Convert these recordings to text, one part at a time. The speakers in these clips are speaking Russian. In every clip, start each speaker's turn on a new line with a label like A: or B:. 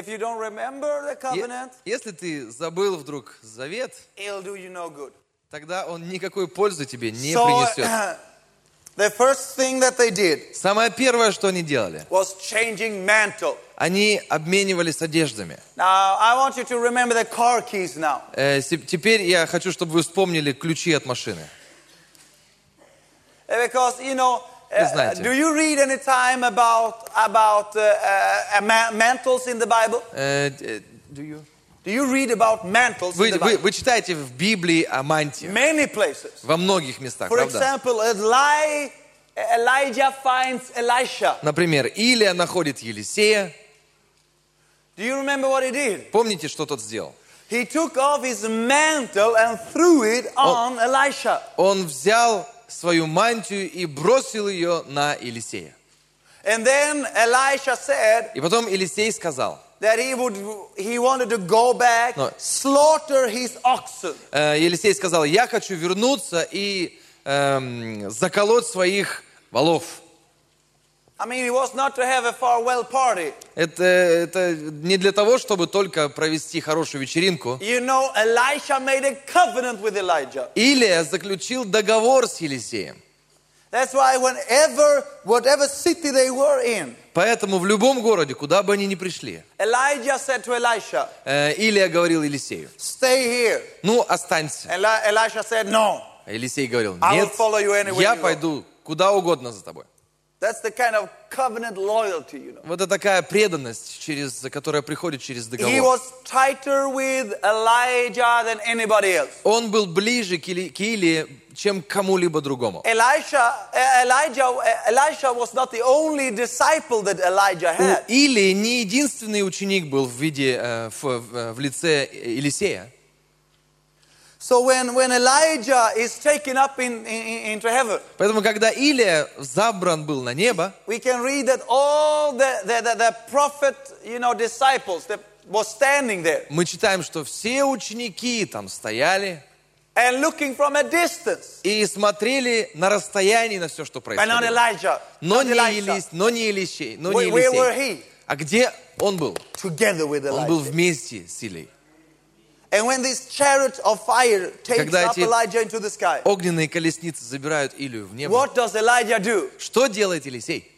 A: If you don't remember the covenant,
B: Если ты забыл вдруг завет,
A: it'll do you no good.
B: тогда он никакой пользы тебе не
A: So,
B: принесет.
A: the first thing that they did
B: Самое первое, что они делали,
A: was changing mantle.
B: они обменивались одеждами.
A: Now, I want you to remember the car keys now.
B: Э, Теперь я хочу, чтобы вы вспомнили ключи от машины.
A: Because, you know, uh,
B: знаете.
A: do you read any time about, about uh, uh, ma- mantles in the Bible?
B: Э, э, do you-
A: Do you read about mantles
B: Вы,
A: in the
B: вы-
A: Bible?
B: вы читаете в Библии о мантии
A: Many places.
B: во многих местах,
A: For
B: правда?
A: example, Eli, Elijah finds Elisha.
B: Например, Илия находит Елисея.
A: Do you remember what he did?
B: Помните, что тот сделал?
A: He took off his mantle and threw it on Elisha.
B: Он взял свою мантию и бросил ее на Елисея.
A: And then Elisha said
B: И потом Елисей сказал,
A: that he would he wanted to go back,
B: No.
A: slaughter his oxen.
B: э, Елисей сказал, я хочу вернуться и эм, заколоть своих волов.
A: I mean, it was not to have a farewell party.
B: Это, это не для того, чтобы только провести хорошую вечеринку.
A: You know, Elisha made a covenant with Elijah.
B: Илия заключил договор с Елисеем.
A: That's why whenever, whatever city they were in,
B: Поэтому в любом городе, куда бы они ни пришли,
A: Elijah said to Elisha,
B: э, Илия говорил Елисею,
A: stay here.
B: ну, останься.
A: Eli- Elisha said, no.
B: Елисей говорил, нет, я
A: you go».
B: пойду куда угодно за тобой.
A: That's the kind of covenant loyalty, you know.
B: Вот это такая преданность, через, которая приходит через
A: He
B: договор.
A: was tighter with Elijah than anybody else.
B: Он был ближе к Или- к Илии, чем к кому-либо другому.
A: Elijah, uh, Elisha was not the only disciple that Elijah
B: У
A: had.
B: Илии не единственный ученик был в виде, э, в, в- в лице Елисея.
A: So when, when Elijah is taken up in, in, into heaven,
B: Поэтому, когда Илия забран был на небо,
A: we can read that all the, the, the, the prophet, you know, disciples that was standing there
B: мы читаем, что все ученики там стояли
A: and looking from a distance.
B: и смотрели на расстоянии на все, что
A: But not
B: происходило.
A: Elijah.
B: Но
A: not
B: не,
A: Elisha.
B: Елис, но не Елисей, но не
A: Where, where were
B: Елисей.
A: he?
B: А где он был?
A: Together with
B: Он был
A: Elijah.
B: вместе с Илией.
A: And when this chariot of fire takes
B: Когда
A: up
B: эти-
A: Elijah into the sky,
B: Огненные колесницы забирают Илию в небо.
A: what does Elijah do?
B: Что делает Елисей?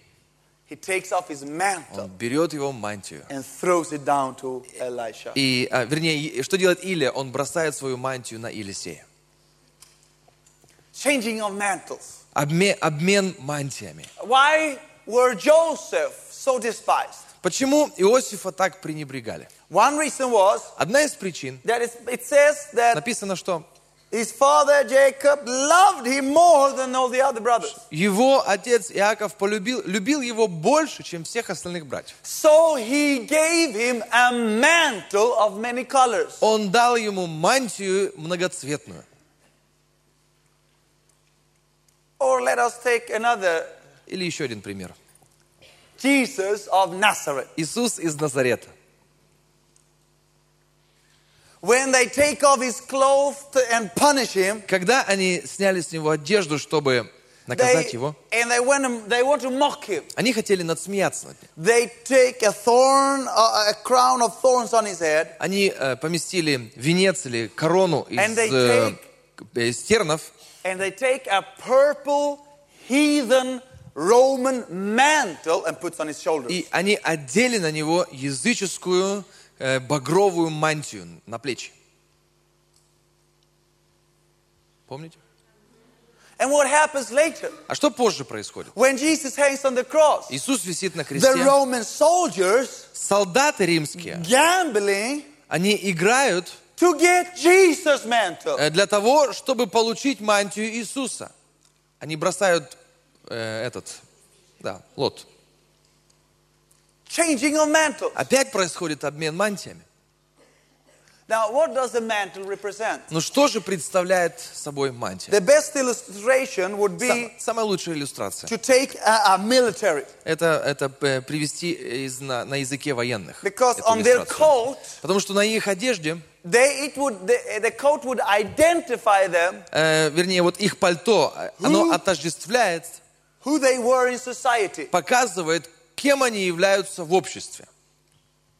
A: He takes off his mantle
B: Он берет его мантию.
A: and throws it down to Elisha.
B: И, а, вернее, и- что делает Илия? Он бросает свою мантию на Елисея.
A: Changing of mantles.
B: Обме- обмен мантиями.
A: Why were Joseph so despised?
B: Почему Иосифа так пренебрегали?
A: One reason was
B: Одна из причин,
A: that it says that
B: написано, что
A: his father Jacob loved him more than all the other brothers.
B: его отец Иаков полюбил, любил его больше, чем всех остальных братьев.
A: So he gave him a mantle of many colors.
B: Он дал ему мантию многоцветную.
A: Or let us take another
B: Или еще один пример.
A: Jesus of Nazareth.
B: Иисус из Назарета.
A: When they take off his clothes and punish him,
B: Когда они сняли с него одежду, чтобы наказать
A: they,
B: его,
A: and they want, to, they want to mock him.
B: они хотели надсмеяться над ним.
A: They take a thorn, uh, a crown of thorns on his head,
B: Они э, поместили венец или корону из
A: And they
B: э, к- э, стернов,
A: and they take a purple heathen Roman mantle and puts on his shoulders.
B: и они одели на него языческую э, багровую мантию на плечи. Помните?
A: And what happens later?
B: А что позже происходит?
A: When Jesus hangs on the cross,
B: Иисус висит на
A: the
B: кресте.
A: Roman soldiers
B: Солдаты римские,
A: gambling
B: они играют
A: to get Jesus' mantle.
B: э, для того, чтобы получить мантию Иисуса. Они бросают э, этот, да, лот.
A: Changing of mantles.
B: Опять происходит обмен мантиями.
A: Now, what does the mantle represent?
B: Но что же представляет собой мантия?
A: The best illustration would be
B: Сам- самая лучшая иллюстрация.
A: to take a, a military
B: Это, это э, привести из, на, на языке военных.
A: because on their coat,
B: Потому что на их одежде,
A: they it would the, the coat would identify them
B: э, вернее, вот их пальто, э, оно отождествляет,
A: who they were in society.
B: показывает, кем они являются в обществе.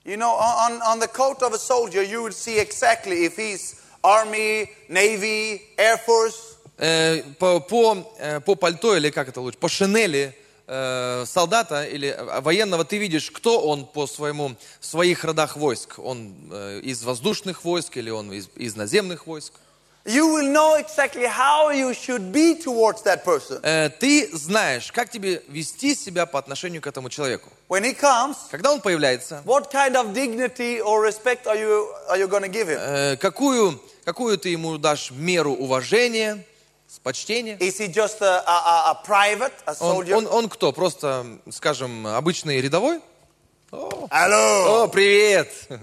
A: You know, on, on the coat of a soldier, you will see exactly if he's Army, Navy, Air Force.
B: Э, по, по, э, по пальто или как это лучше, по шинели э, солдата или военного ты видишь, кто он по своему, в своих родах войск. Он э, из воздушных войск или он из, из наземных войск.
A: You will know exactly how you should be towards that person.
B: Э, ты знаешь, как тебе вести себя по отношению к этому человеку.
A: When he comes,
B: Когда он появляется,
A: what kind of dignity or respect are you, are you going to give him?
B: э, какую, какую ты ему дашь меру уважения, с почтения?
A: Is he just a, a, a- private, a
B: Он,
A: soldier?
B: он, он кто? Просто, скажем, обычный рядовой?
A: Hello.
B: О, привет!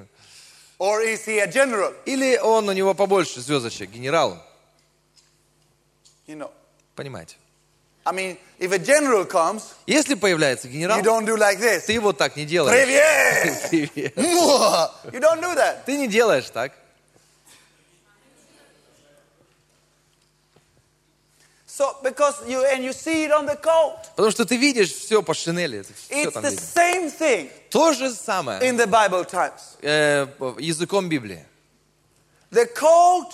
A: Or is he a general?
B: Или он у него побольше звездочек, генерал?
A: You know.
B: Понимаете?
A: I mean, if a general comes,
B: Если появляется генерал,
A: you don't do like this.
B: ты вот так не делаешь.
A: Привет!
B: Привет.
A: You don't do that.
B: Ты не делаешь так.
A: So, because you, and you see it on the coat.
B: Потому что ты видишь все по шинели. всё
A: It's
B: там
A: the
B: видно.
A: same thing
B: То же самое
A: in the Bible times.
B: э, языком Библии.
A: The coat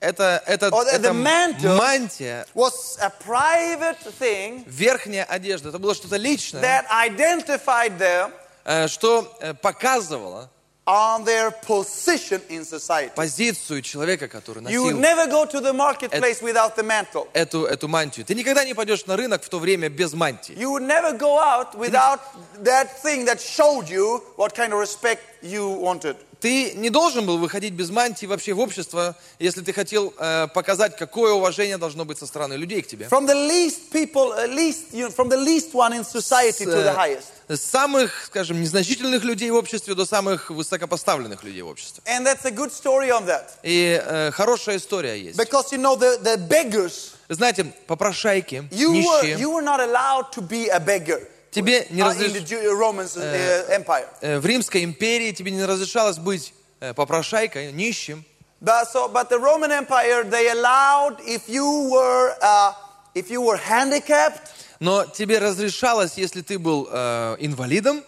B: Это, это,
A: Or the-
B: это
A: the mantle-
B: мантия,
A: was a private thing
B: верхняя одежда. Это было что-то личное,
A: that identified them
B: э, что э, показывало
A: on their position in society.
B: позицию человека, который
A: You would
B: носил
A: never go to the marketplace without the mantle.
B: эту, эту мантию. Ты никогда не пойдешь на рынок в то время без мантии.
A: You would never go out without that thing that showed you what kind of respect you wanted.
B: Ты не должен был выходить без мантии вообще в общество, если ты хотел э, показать, какое уважение должно быть со стороны людей к тебе.
A: From the least people, uh, least, you know, from the least one in society to the highest.
B: С самых, скажем, незначительных людей в обществе до самых высокопоставленных людей в обществе.
A: And that's a good story on that.
B: И э, хорошая история есть.
A: Because you know, the, the beggars,
B: Знаете, попрошайки,
A: you were,
B: нищие,
A: you were not allowed to be a beggar
B: тебе не
A: uh,
B: разреш-
A: uh, Empire.
B: э, в Римской империи тебе не разрешалось быть э, попрошайкой, нищим.
A: But, so, but the Roman Empire, they allowed if you were, uh, if you were handicapped
B: Но тебе разрешалось, если ты был э, инвалидом,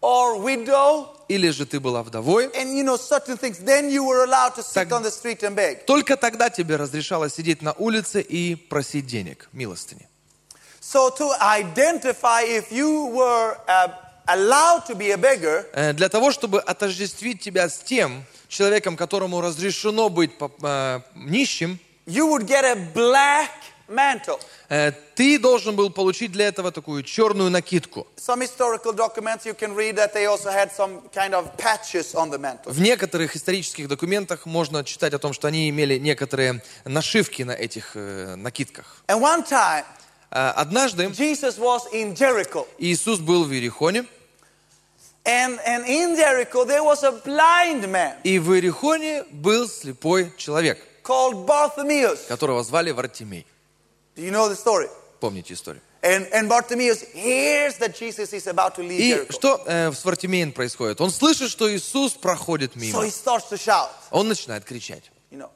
A: or widow,
B: или же ты была вдовой,
A: and you know certain things, then you were allowed to sit
B: Так-
A: on the street and beg.
B: только тогда тебе разрешалось сидеть на улице и просить денег, милостыни. Для того, чтобы отождествить тебя с тем человеком, которому разрешено быть э, нищим,
A: you would get a black mantle.
B: э, ты должен был получить для этого такую черную накидку.
A: Some historical documents you can read that they also had some kind of patches on the mantle.
B: В некоторых исторических документах можно читать о том, что они имели некоторые нашивки на этих э, накидках.
A: And one time,
B: Однажды
A: Jesus was in Jericho.
B: Иисус был в Иерихоне,
A: And, and in Jericho, there was a blind man
B: и в Иерихоне был слепой человек,
A: called Bartimaeus.
B: которого звали Вартимей.
A: Do you know the story?
B: Помните историю?
A: And, and Bartimaeus hears that Jesus is about to leave
B: И
A: Jericho.
B: что э, с Вартимеем происходит? Он слышит, что Иисус проходит
A: So
B: мимо.
A: he starts to shout,
B: Он начинает кричать.
A: you know,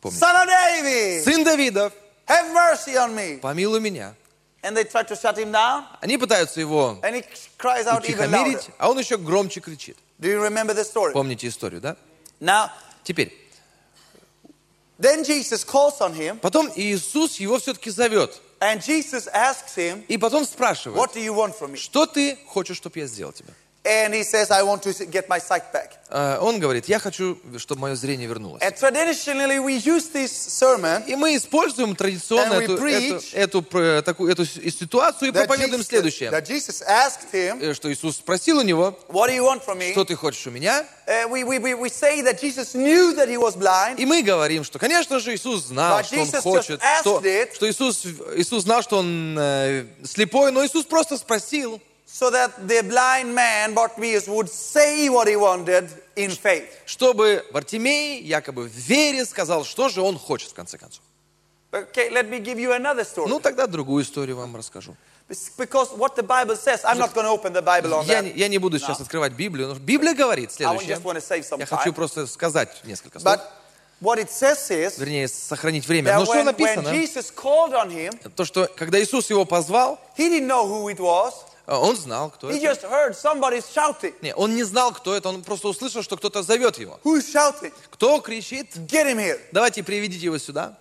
B: Помните?
A: Son of David,
B: Сын Давидов,
A: have mercy on me.
B: помилуй меня.
A: And they try to shut him down,
B: Они пытаются его
A: and he cries out even
B: утихомирить, а он еще громче кричит.
A: Do you remember the story?
B: Помните историю, да?
A: Now,
B: Теперь,
A: then Jesus calls on him,
B: потом Иисус его все-таки зовет.
A: and Jesus asks him,
B: И потом спрашивает,
A: What do you want from me?
B: что ты хочешь, чтобы я сделал тебе?
A: And he says, I want to get my sight back.
B: Э, Он говорит, я хочу, чтобы мое зрение вернулось.
A: And traditionally, we use this sermon
B: И мы используем традиционно эту,
A: preach
B: эту, эту, такую, эту ситуацию и проповедуем
A: Jesus,
B: следующее.
A: that Jesus asked him,
B: Э, Что Иисус спросил у него,
A: What do you want from me?
B: что ты хочешь у меня?
A: Uh,
B: И мы говорим, что, конечно же, Иисус знал,
A: But
B: что Он
A: Jesus
B: хочет,
A: just
B: что, что Иисус, Иисус знал, что Он э, слепой, но Иисус просто спросил,
A: so that the blind man, Bartimaeus, would say what he wanted in faith.
B: чтобы Вартимей якобы в вере сказал, что же он хочет в конце концов.
A: Okay, let me give you another story.
B: Ну, тогда другую историю вам расскажу.
A: Because what the Bible says, I'm not going to open the Bible on
B: Я,
A: that.
B: я не буду сейчас открывать Библию, но Библия говорит
A: I
B: следующее.
A: just want to save some
B: Я хочу просто сказать несколько слов,
A: But what it says is
B: вернее, сохранить время. Но что
A: when, when
B: написано?
A: Jesus called on him,
B: То, что когда Иисус его позвал,
A: he didn't know who it was.
B: А Он знал, кто
A: He
B: это.
A: heard somebody shouting.
B: Не, он не знал, кто это, он просто услышал, что кто-то зовет его.
A: Who's shouting?
B: Кто кричит?
A: Get him here.
B: Давайте приведите его сюда.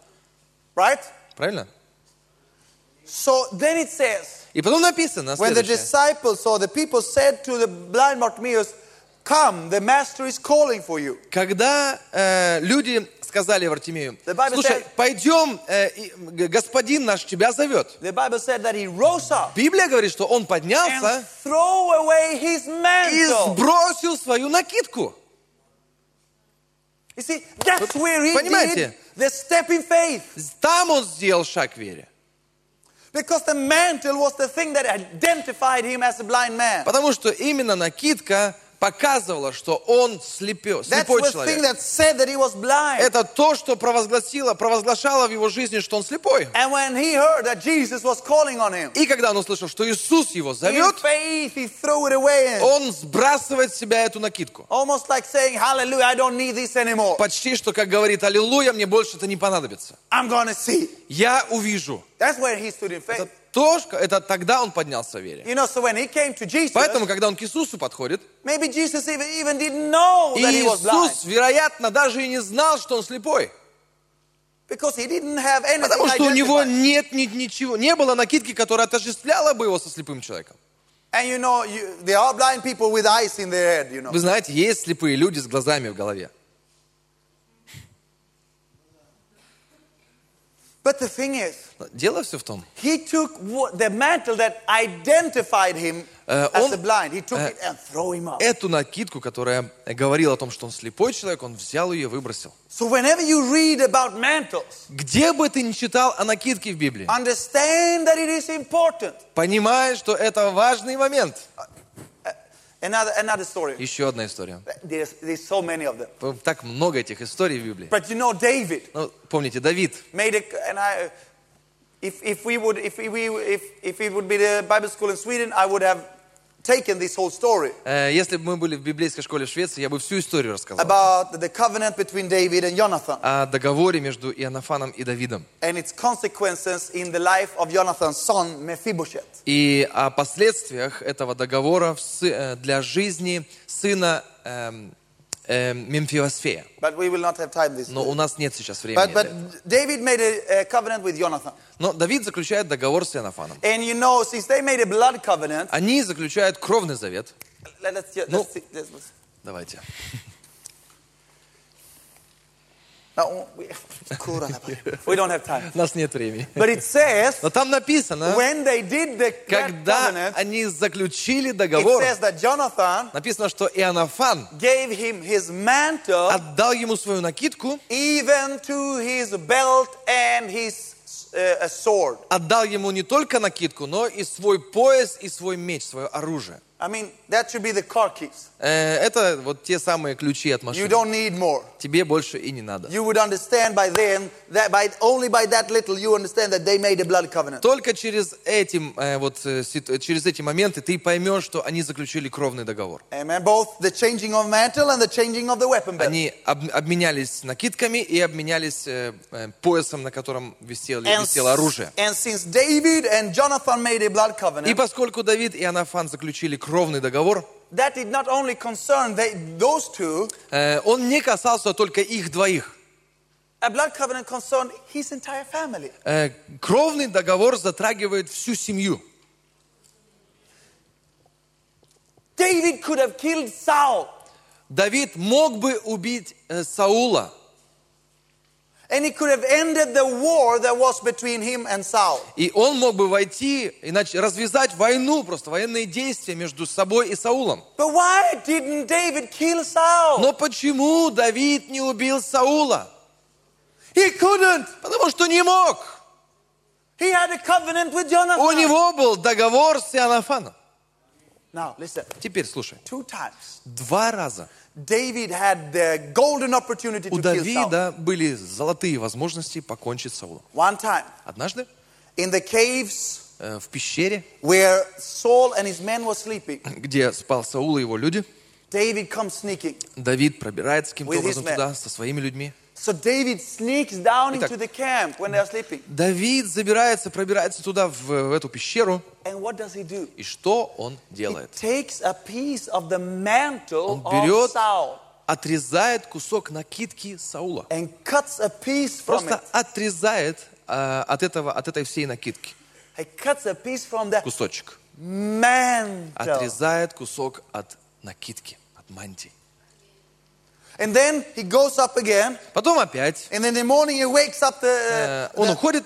A: Right?
B: Правильно?
A: So then it says,
B: И потом написано
A: when the
B: следующее.
A: disciples or the people said to the blind Bartimaeus, Come, the master is calling for you.
B: Когда э, люди сказали Вартимею, слушай,
A: said-
B: пойдем, э, и, господин наш тебя зовет.
A: The Bible said that he rose up
B: Библия говорит, что он
A: and
B: поднялся
A: threw away his
B: и
A: mantle.
B: сбросил свою накидку.
A: You see, that's where he
B: Понимаете?
A: did the step in faith.
B: Там он сделал шаг к вере.
A: Because the mantle was the thing that identified him as a blind man.
B: Потому что именно накидка показывала, что он слепё, слепой человек.
A: that said that he was blind.
B: Это то, что провозгласило, провозглашало в его жизни, что он слепой.
A: And when he heard that Jesus was calling on him,
B: И когда он услышал, что Иисус его
A: in
B: зовет,
A: faith he threw it away.
B: он сбрасывает с себя эту накидку.
A: Almost like saying, Hallelujah, I don't need this anymore.
B: Почти что, как говорит, аллилуйя, мне больше это не понадобится.
A: I'm to see.
B: Я увижу.
A: That's where he stood in faith.
B: Это, то, это тогда он поднялся в вере.
A: You know, so when he came to Jesus,
B: Поэтому, когда он к Иисусу подходит,
A: maybe Jesus even, even didn't know that he was blind.
B: Иисус, вероятно, даже и не знал, что он слепой.
A: Because he didn't have anything
B: Потому что у него нет ни- ничего, не было накидки, которая отождествляла бы его со слепым человеком.
A: And you know, you, there are blind people with eyes in their head, you know.
B: Вы знаете, есть слепые люди с глазами в голове.
A: But the thing is,
B: Дело все в том,
A: he took the mantle that identified him
B: Э,
A: as
B: он-
A: the blind. He took
B: э,
A: it and threw him up.
B: эту накидку, которая говорила о том, что он слепой человек, он взял ее и выбросил.
A: So whenever you read about mantles,
B: Где бы ты ни читал о накидке в Библии,
A: understand that it is important.
B: понимай, что это важный момент.
A: Another, another story.
B: Еще одна история.
A: There's, there's so many of them.
B: Так много этих историй в Библии.
A: But you know, David
B: Ну, помните, Давид,
A: made it, and I, if, if we would, if we, if, if it would be the Bible school in Sweden, I would have taken this whole story
B: э, если бы мы были в библейской школе в Швеции, я бы всю историю рассказал.
A: about the covenant between David and Jonathan
B: О договоре между Иоаннафаном и Давидом.
A: and its consequences in the life of Jonathan's son Mephibosheth.
B: И о последствиях этого договора э, для жизни сына эм, эм, Мемфиосфея.
A: But we will not have time this.
B: Но у нас нет сейчас времени. Но Давид заключает договор с Иоаннафаном. Они заключают кровный завет.
A: let, us just,
B: No.
A: let's, see- let's, let's,
B: Давайте.
A: No, we, we don't have time.
B: У нас нет времени.
A: But it says,
B: Но там написано,
A: when they did the that
B: когда
A: covenant,
B: они заключили
A: it
B: договор,
A: says that Jonathan
B: написано, что Иоаннафан
A: gave him his mantle,
B: отдал ему свою накидку,
A: even to his belt and his uh, a sword.
B: отдал ему не только накидку, но и свой пояс и свой меч, свое оружие.
A: I mean, that should be the car keys.
B: Э, Это вот те самые ключи от
A: You
B: машины.
A: don't need more.
B: Тебе больше и не надо.
A: You would understand by then that by only by that little you understand that they made a blood covenant.
B: Только через, этим, э, вот, э, через эти моменты ты поймешь, что они заключили кровный договор.
A: Amen. Both the changing of mantle and the changing of the weapon belt.
B: Они об- обменялись накидками и обменялись э, поясом, на котором висело, висело оружие.
A: and since David and Jonathan made a blood
B: И
A: covenant,
B: поскольку Давид и Анафан заключили кровный договор,
A: that did not only concern they, those two,
B: э, он не касался только их двоих.
A: a blood covenant concerned his entire family.
B: Э, Кровный договор затрагивает всю семью.
A: David could have killed Saul,
B: Давид мог бы убить э, Саула, и он мог бы войти, иначе развязать войну, просто военные действия между собой и Саулом.
A: But why didn't David kill Saul?
B: Но почему Давид не убил Саула?
A: He couldn't.
B: Потому что не мог.
A: He had a covenant with
B: У него был договор с Иоаннафаном.
A: Now, listen.
B: Теперь слушай.
A: Two times,
B: Два раза
A: David had the golden opportunity
B: у
A: to kill Saul.
B: Давида были золотые возможности покончить с Саулом. Однажды?
A: In the caves
B: э, в пещере,
A: where Saul and his men were sleeping,
B: где спал Саул и его люди,
A: David comes sneaking,
B: Давид пробирается каким-то образом туда со своими людьми,
A: So David sneaks down
B: Итак.
A: into the camp when they are sleeping.
B: Давид забирается, пробирается туда, в, в эту пещеру.
A: And what does he do?
B: И что он
A: He
B: делает?
A: takes a piece of the mantle
B: Он
A: of
B: берет-
A: Saul
B: Отрезает кусок накидки Саула.
A: and cuts a piece from
B: Просто
A: it.
B: отрезает э, от, этого, от этой всей накидки
A: He cuts a piece from the
B: кусочек.
A: mantle.
B: Отрезает кусок от накидки, от мантии.
A: And then he goes up again.
B: Потом опять
A: And in the morning he wakes up the,
B: э, он
A: the,
B: уходит,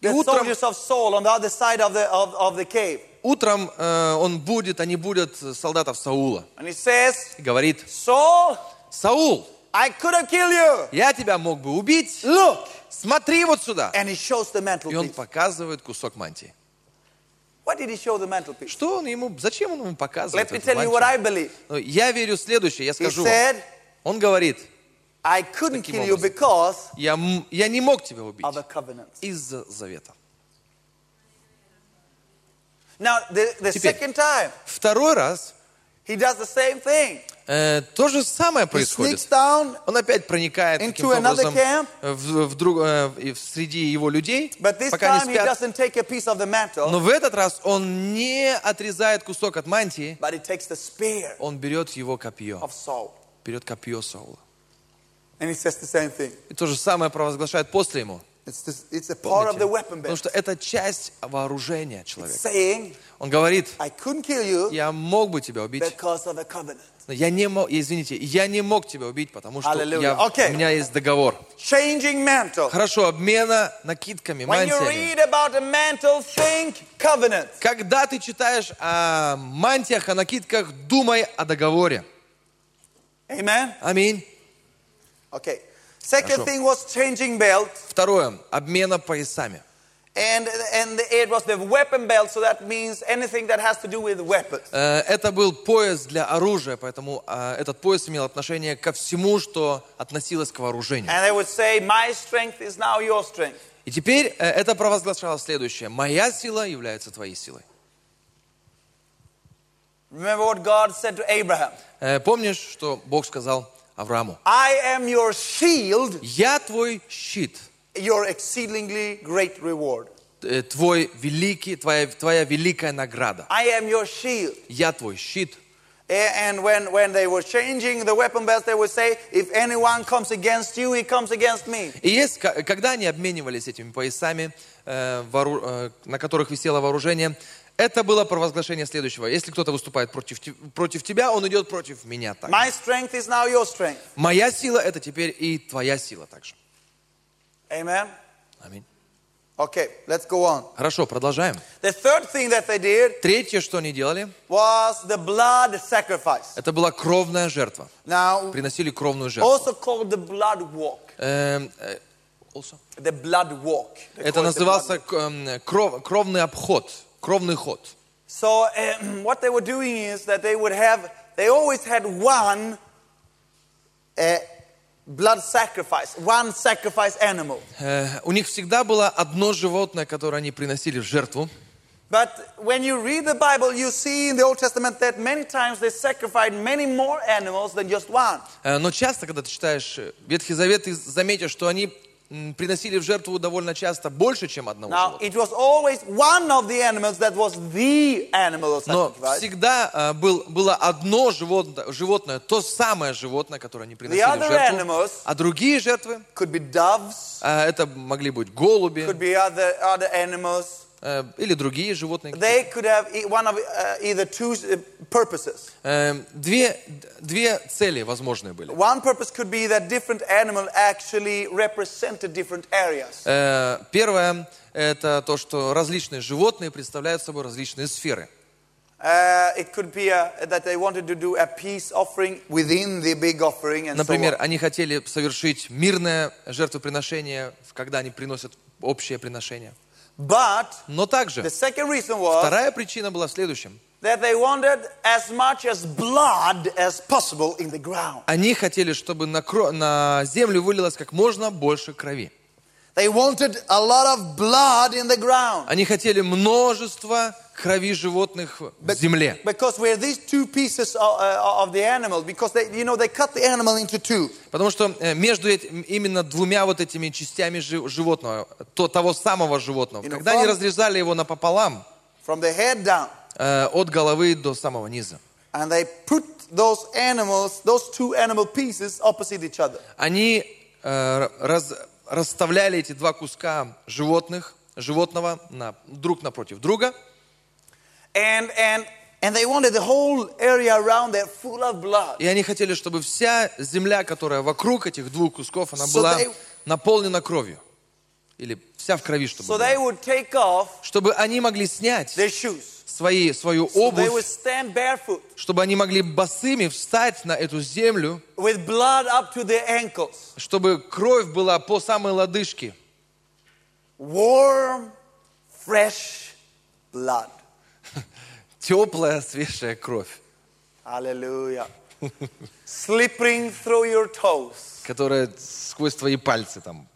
B: и
A: the
B: утром,
A: soldiers of Saul on the other side of the, of, of the cave.
B: утром э, он будет, они будут солдатов Саула.
A: And he says,
B: И говорит,
A: Saul,
B: Саул,
A: I could have killed you.
B: я тебя мог бы убить,
A: Look.
B: смотри вот сюда.
A: And he shows the mantle
B: И он показывает кусок мантии.
A: What did he show the mantle piece?
B: Что он ему, зачем он ему показывает
A: Let me tell you what I believe.
B: Ну, Я верю следующее, я
A: He
B: скажу вам. Он говорит,
A: I couldn't
B: Таким
A: kill you because
B: я, я не мог тебя убить из-за завета.
A: Now, the, the
B: Теперь.
A: second time,
B: Второй раз
A: he does the same thing.
B: э, то же самое происходит. Он опять проникает
A: another
B: образом
A: camp.
B: в, в друг- э, в- среди его людей, пока
A: he
B: спят.
A: mantle,
B: Но в этот раз он не отрезает кусок от мантии, он берет его копье. Берет копье Саула.
A: And he says the same thing.
B: И то же самое провозглашает после ему.
A: It's,
B: Потому что это часть вооружения человека.
A: Saying,
B: Он говорит, я мог бы тебя убить, но я не мог, извините, я не мог тебя убить, потому что я-
A: Окей.
B: у меня есть договор. Хорошо, обмена накидками, мантиями. Когда ты читаешь о мантиях, о накидках, думай о договоре.
A: Amen?
B: Аминь.
A: Okay. Second thing was changing belt.
B: Второе, обмена поясами.
A: And, and it was the weapon belt, so that means anything that has to do with weapons.
B: Э, Это был пояс для оружия, поэтому э, этот пояс имел отношение ко всему, что относилось к вооружению.
A: And they would say, My strength is now your strength.
B: И теперь э, это провозглашало следующее. Моя сила является твоей силой.
A: Remember what God said to Abraham
B: Э, Помнишь, что Бог сказал Аврааму?
A: I am your shield,
B: Я твой щит,
A: your exceedingly great reward.
B: э, твой великий, твоя, твоя великая награда.
A: I am your shield.
B: Я твой щит.
A: And when, when they were changing the weapon belts, they would say, If anyone comes against you, he comes against me.
B: И есть, когда они обменивались этими поясами, э, э, на которых висело вооружение, это было провозглашение следующего. Если кто-то выступает против, против тебя, он идет против меня также.
A: My strength is now your strength.
B: Моя сила – это теперь и твоя сила также.
A: Amen?
B: Аминь.
A: Okay, let's go on.
B: Хорошо, продолжаем.
A: The third thing that they did
B: Третье, что они делали,
A: was the blood sacrifice.
B: это была кровная жертва.
A: Now,
B: Приносили кровную жертву.
A: also called the blood walk.
B: Эм, э, also.
A: The blood walk. They
B: Это
A: blood
B: назывался к- эм, кров- кровный обход, кровный ход.
A: So uh, what they were doing is that they would have, they always had one uh, blood sacrifice, one sacrifice animal.
B: Э, У них всегда было одно животное, которое они приносили в жертву.
A: But when you read the Bible, you see in the Old Testament that many times they sacrificed many more animals than just one.
B: Э, Но часто, когда ты читаешь э, Ветхий Завет, ты заметишь, что они приносили в жертву довольно часто больше, чем одного
A: Now, it was always one of the animals that was the animal of
B: Но всегда э, был, было одно животное, животное, то самое животное, которое они приносили в
A: other
B: жертву.
A: animals-
B: А другие жертвы,
A: Could be doves,
B: э, это могли быть голуби
A: could be other, other animals.
B: Э, или другие животные.
A: They could have e- one of uh, either two uh, purposes.
B: Э, Две, две цели возможные были.
A: One purpose could be that different animal actually represented different areas.
B: Э, Первое – это то, что различные животные представляют собой различные сферы. Например, они хотели совершить мирное жертвоприношение, когда они приносят общее приношение.
A: But
B: Но также
A: the second reason was
B: вторая причина была в следующем.
A: that they wanted as much as blood as possible in the ground.
B: Они хотели, чтобы на, кро- на землю вылилось как можно больше крови.
A: They wanted a lot of blood in the ground.
B: Они хотели множество крови животных в земле.
A: Uh.
B: Потому что э, между именно двумя вот этими частями жи- животного, то, того самого животного, когда они разрезали его напополам, э, от головы до самого низа, они э, расставляли эти два куска животных, животного на, друг напротив друга,
A: And, and, and they wanted the whole area around there full of blood.
B: и они хотели, чтобы вся земля, которая вокруг этих двух кусков, она
A: So
B: была
A: they-
B: наполнена кровью. Или вся в крови, чтобы
A: So
B: была.
A: they would take off
B: Чтобы они могли снять
A: their shoes.
B: свои, свою
A: So they would
B: обувь,
A: stand barefoot
B: чтобы они могли босыми встать на эту землю,
A: with blood up to their ankles.
B: чтобы кровь была по самой лодыжке.
A: Warm, fresh blood.
B: Теплая, свежая кровь,
A: Hallelujah. Slipping through your toes.
B: которая сквозь твои пальцы там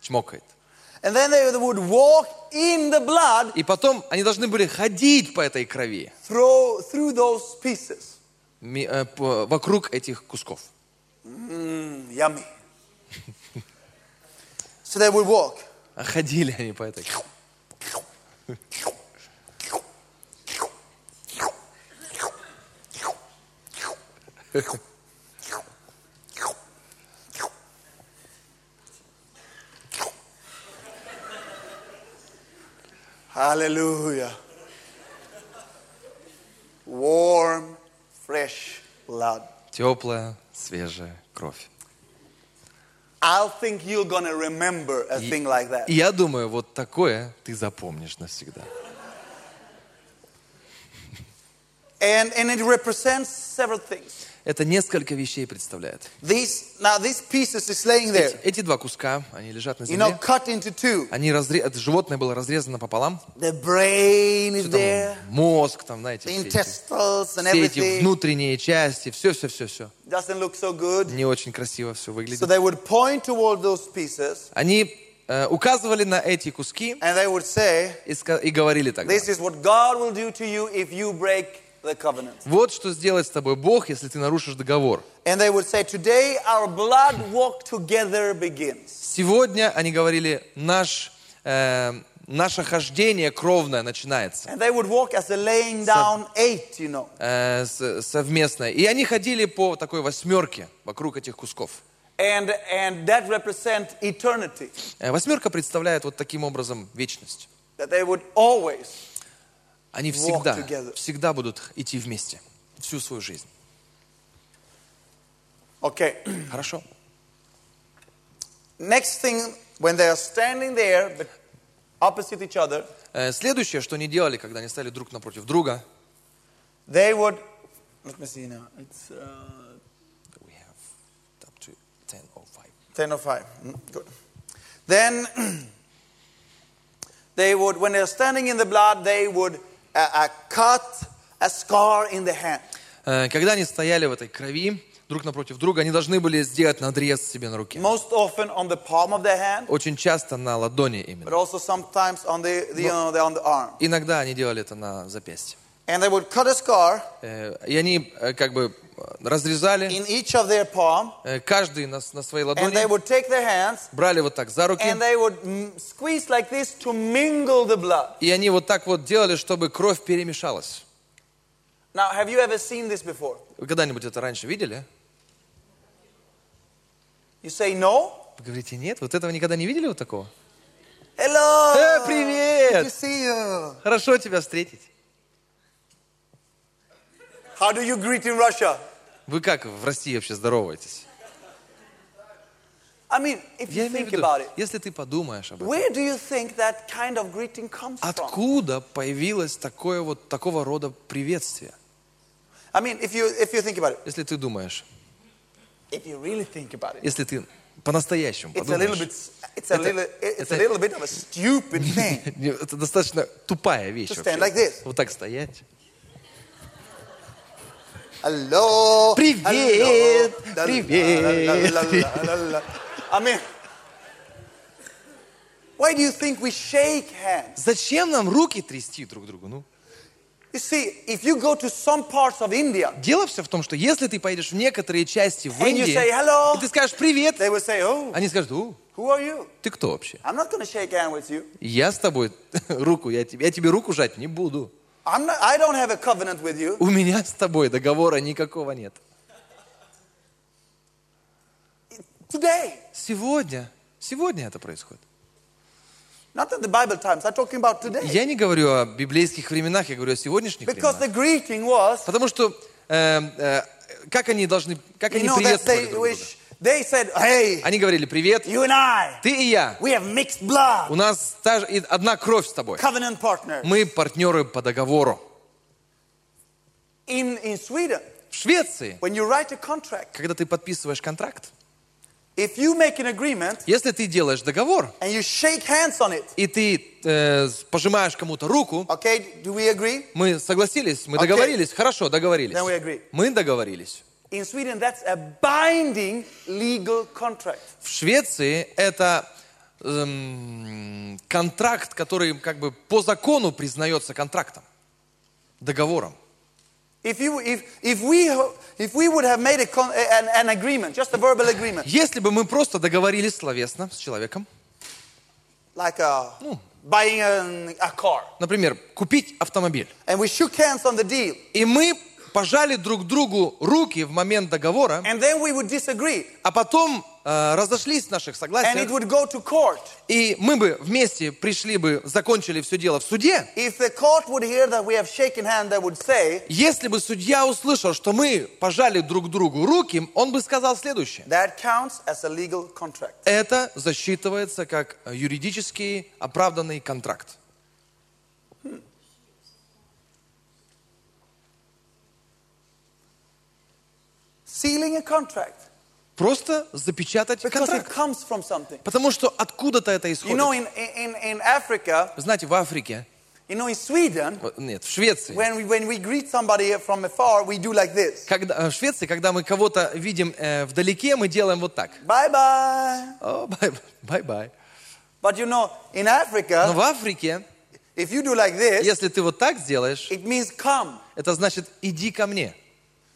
B: чмокает.
A: And then they would walk in the blood
B: И потом они должны были ходить по этой крови,
A: through, through those pieces.
B: ми- э, по- вокруг этих кусков.
A: Mm, yummy. so they would walk.
B: А ходили они по этой
A: Hallelujah. Warm, fresh blood.
B: теплая, свежая кровь.
A: I think you're going to remember a thing like that.
B: И я думаю, вот такое ты запомнишь навсегда.
A: And, and it represents several things.
B: Это несколько вещей представляет.
A: These, now, these pieces is laying there,
B: Эти два куска, они лежат на
A: you know,
B: земле.
A: cut into two.
B: Они разре... животное было разрезано пополам.
A: The brain is
B: Там
A: there,
B: мозг, там, знаете,
A: the
B: все эти,
A: intestines and
B: все эти
A: everything.
B: внутренние части, все, все, все, все.
A: Doesn't look so good.
B: Не очень красиво все
A: So
B: выглядит.
A: they would point toward those pieces
B: Они э, указывали на эти куски
A: and they would say,
B: и, и говорили тогда.
A: This is what God will do to you if you break the covenant.
B: Вот что сделает с тобой Бог, если ты нарушишь договор.
A: And they would say, Today our blood walk together begins.
B: Сегодня, они говорили, наш, э, наше хождение кровное начинается.
A: And they would walk as a laying down eight, you know.
B: э, с- совместное. И они ходили по такой восьмерке вокруг этих кусков.
A: And, and that represent eternity.
B: Э, Восьмерка представляет вот таким образом вечность.
A: That they would always.
B: Они всегда, всегда будут идти вместе. Всю свою жизнь.
A: Okay.
B: Хорошо?
A: Next thing, when they are standing there, but opposite each other,
B: Э, Следующее, что они делали, когда они стали друг напротив друга,
A: they would. Let me see now. It's uh,
B: we have up to 10:05.
A: 10 or 5. Mm, Good. Then they would, when they're standing in the blood, they would uh, cut a scar in the hand.
B: Э, Когда они стояли в этой крови друг напротив друга, они должны были сделать надрез себе на руке.
A: Most often on the palm of their hand,
B: Очень часто на ладони именно.
A: the, the, the on the.
B: Иногда они делали это на запястье.
A: And they would cut a scar
B: Э, И они э, как бы разрезали
A: in each of their palm,
B: э, каждый на, на своей
A: and they
B: ладони,
A: would take their hands
B: брали вот так за руки,
A: and they would squeeze like this to mingle the blood.
B: и они вот так вот делали, чтобы кровь перемешалась.
A: Now, have you ever seen this before?
B: Вы когда-нибудь это раньше видели?
A: You say no?
B: Вы говорите, нет, вот этого никогда не видели вот такого?
A: Hello.
B: Э, привет!
A: Good to see you.
B: Хорошо тебя встретить.
A: How do you greet in Russia?
B: Вы как в России вообще здороваетесь?
A: I mean, if
B: Я
A: you
B: в
A: think
B: виду,
A: about it,
B: если ты подумаешь об этом,
A: where do you think that kind of greeting comes from?
B: откуда появилось такое вот такого рода приветствие?
A: I mean, if you if you think about it,
B: Если ты думаешь,
A: if you really think about it,
B: если ты по-настоящему
A: it's a little
B: подумаешь,
A: bit it's a
B: Это-
A: little it's a
B: это-
A: little bit of a stupid thing.
B: это достаточно тупая вещь.
A: To stand
B: вообще.
A: like this.
B: Вот так стоять.
A: Hello.
B: Привет,
A: hello,
B: привет.
A: mean, why do you think we shake hands?
B: Зачем нам руки трясти друг другу? Ну,
A: You see, if you go to some parts of India,
B: Дело все в том, что если ты поедешь в некоторые части в Индии,
A: say, "Hello."
B: и ты скажешь «Привет»,
A: they will say, Oh,
B: они скажут «У,
A: who are you?
B: ты кто вообще?»
A: I'm not shake hands with you.
B: Я с тобой руку, я тебе, я тебе руку жать не буду.
A: I'm not, I don't have a covenant with you.
B: У меня с тобой договора никакого нет.
A: Today,
B: Сегодня, сегодня это происходит.
A: not in the Bible times, I'm talking about today.
B: Я не говорю о библейских временах, я говорю о сегодняшних
A: Because
B: временах.
A: the greeting was,
B: Потому что э, э, как они должны, как они
A: know,
B: приветствовали друг друга?
A: They said, Hey,
B: Они говорили «Привет,
A: you and I,
B: ты и я,
A: we have mixed blood,
B: у нас та одна кровь с тобой,
A: covenant partners.
B: мы партнеры по договору».
A: In, in Sweden,
B: В Швеции,
A: when you write a contract,
B: когда ты подписываешь контракт,
A: if you make an agreement
B: если ты делаешь договор,
A: and you shake hands on it,
B: и ты э, пожимаешь кому-то руку,
A: okay, do we agree?
B: мы согласились, мы
A: Окей.
B: договорились, хорошо, договорились.
A: Then we agree.
B: Мы договорились.
A: In Sweden, that's a binding legal contract.
B: В Швеции это эм, контракт, который как бы по закону признается контрактом, договором.
A: A a
B: Если бы мы просто договорились словесно с человеком,
A: like uh, buying a, a car,
B: например, купить автомобиль,
A: and we shook hands on the deal,
B: и мы пожали друг другу руки в момент договора,
A: and then we would disagree,
B: а потом э, разошлись в наших
A: and it
B: согласиях,
A: would go to court.
B: и мы бы вместе пришли бы, закончили все дело в суде,
A: say,
B: если бы судья услышал, что мы пожали друг другу руки, он бы сказал следующее.
A: that counts as a legal contract.
B: Это засчитывается как юридически оправданный контракт.
A: Sealing a contract,
B: Просто запечатать
A: because it
B: контракт.
A: comes from something.
B: Потому что откуда-то это
A: You
B: исходит.
A: know, in, in, in Africa,
B: Знаете, в Африке,
A: you know, in Sweden,
B: нет, в Швеции,
A: when we, when we greet somebody from afar, we do like this.
B: когда, в Швеции, когда мы кого-то видим э, вдалеке, мы делаем вот так.
A: Bye-bye.
B: Bye-bye.
A: But you know, in
B: Но в Африке,
A: if you do like this,
B: если ты вот так сделаешь,
A: it means come.
B: это значит иди ко мне.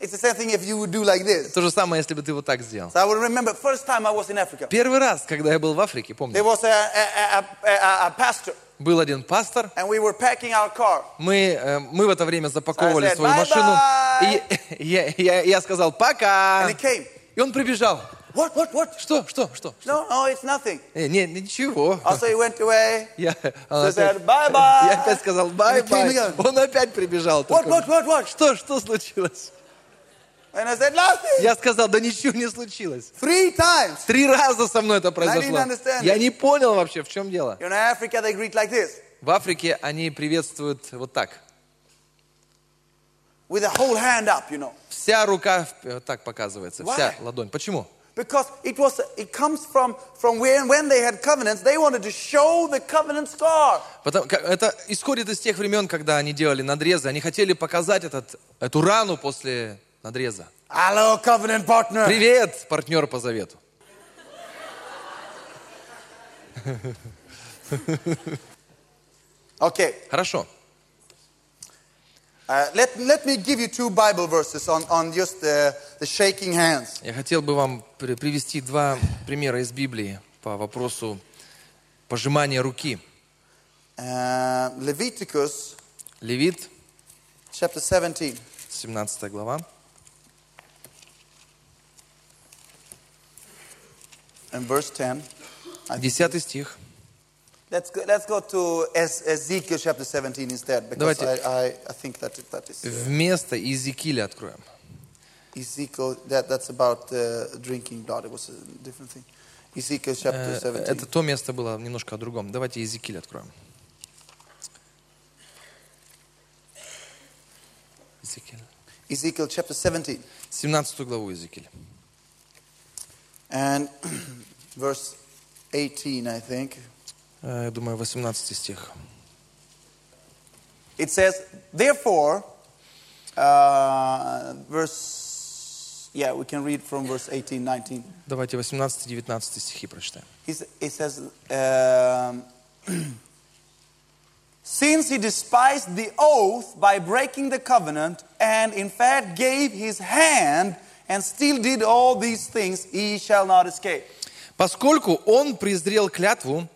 A: It's the same thing if you would do like this.
B: То же самое, если бы ты вот так сделал.
A: So I will remember first time I was in Africa.
B: Первый раз, когда я был в Африке,
A: There
B: помню,
A: was a, a, a, a, a pastor,
B: был один пастор,
A: and we were packing our car.
B: мы, э, мы в это время запаковывали
A: I said,
B: свою машину,
A: «Bye-bye».
B: и я, я- я сказал «пока»,
A: And he came.
B: и он прибежал.
A: What, what, what?
B: Что, что, что?
A: No, no, it's nothing.
B: Э, Не, ничего.
A: Also, he went away.
B: Я,
A: So
B: опять-
A: said, bye-bye.
B: я опять сказал
A: again.
B: Он опять прибежал.
A: What, what, what, what?
B: Что, что случилось?
A: And I said, nothing.
B: Я сказал, да ничего не случилось.
A: Three times.
B: Три раза со мной это произошло.
A: understand
B: Я не понял вообще, в чем дело.
A: You know, Africa, they greet like this,
B: В Африке они приветствуют вот так.
A: with the whole hand up, you know.
B: Вся рука вот так показывается, вся
A: Why?
B: ладонь. Почему?
A: Because it was, it comes from, from when, when they had covenants, they wanted to show the covenant scar.
B: Потому, это исходит из тех времен, когда они делали надрезы. Они хотели показать этот, эту рану после надреза.
A: Hello, covenant partner.
B: Привет, партнер по завету.
A: Okay,
B: Хорошо.
A: uh, let, let me give you two Bible verses on, on just the, the shaking hands.
B: Я хотел бы вам при- привести два примера из Библии по вопросу пожимания руки.
A: Uh, Leviticus
B: Левит,
A: chapter 17.
B: 17 глава,
A: and verse 10.
B: 10 стих.
A: Let's go, let's go to Ez- Ezekiel chapter 17 instead, because
B: Давайте.
A: I, I, I think that, that is uh,
B: Вместо Иезекииля откроем.
A: Ezekiel, that, that's about uh, drinking blood. It was a different thing. Ezekiel chapter
B: Э,
A: 17.
B: Это то место было немножко о другом. Давайте Иезекииль откроем. Иезекииль.
A: Ezekiel chapter 17
B: 17 главу Иезекииля.
A: and verse 18, I think.
B: Э, Я думаю, 18 стих.
A: It says, Therefore, uh, verse, yeah, we can read from verse 18, 19.
B: Давайте 18-19 стихи прочитаем.
A: He's- It says, um, Since he despised the oath by breaking the covenant, and in fact gave his hand and still did all these things, he shall not escape.
B: Поскольку он презрел клятву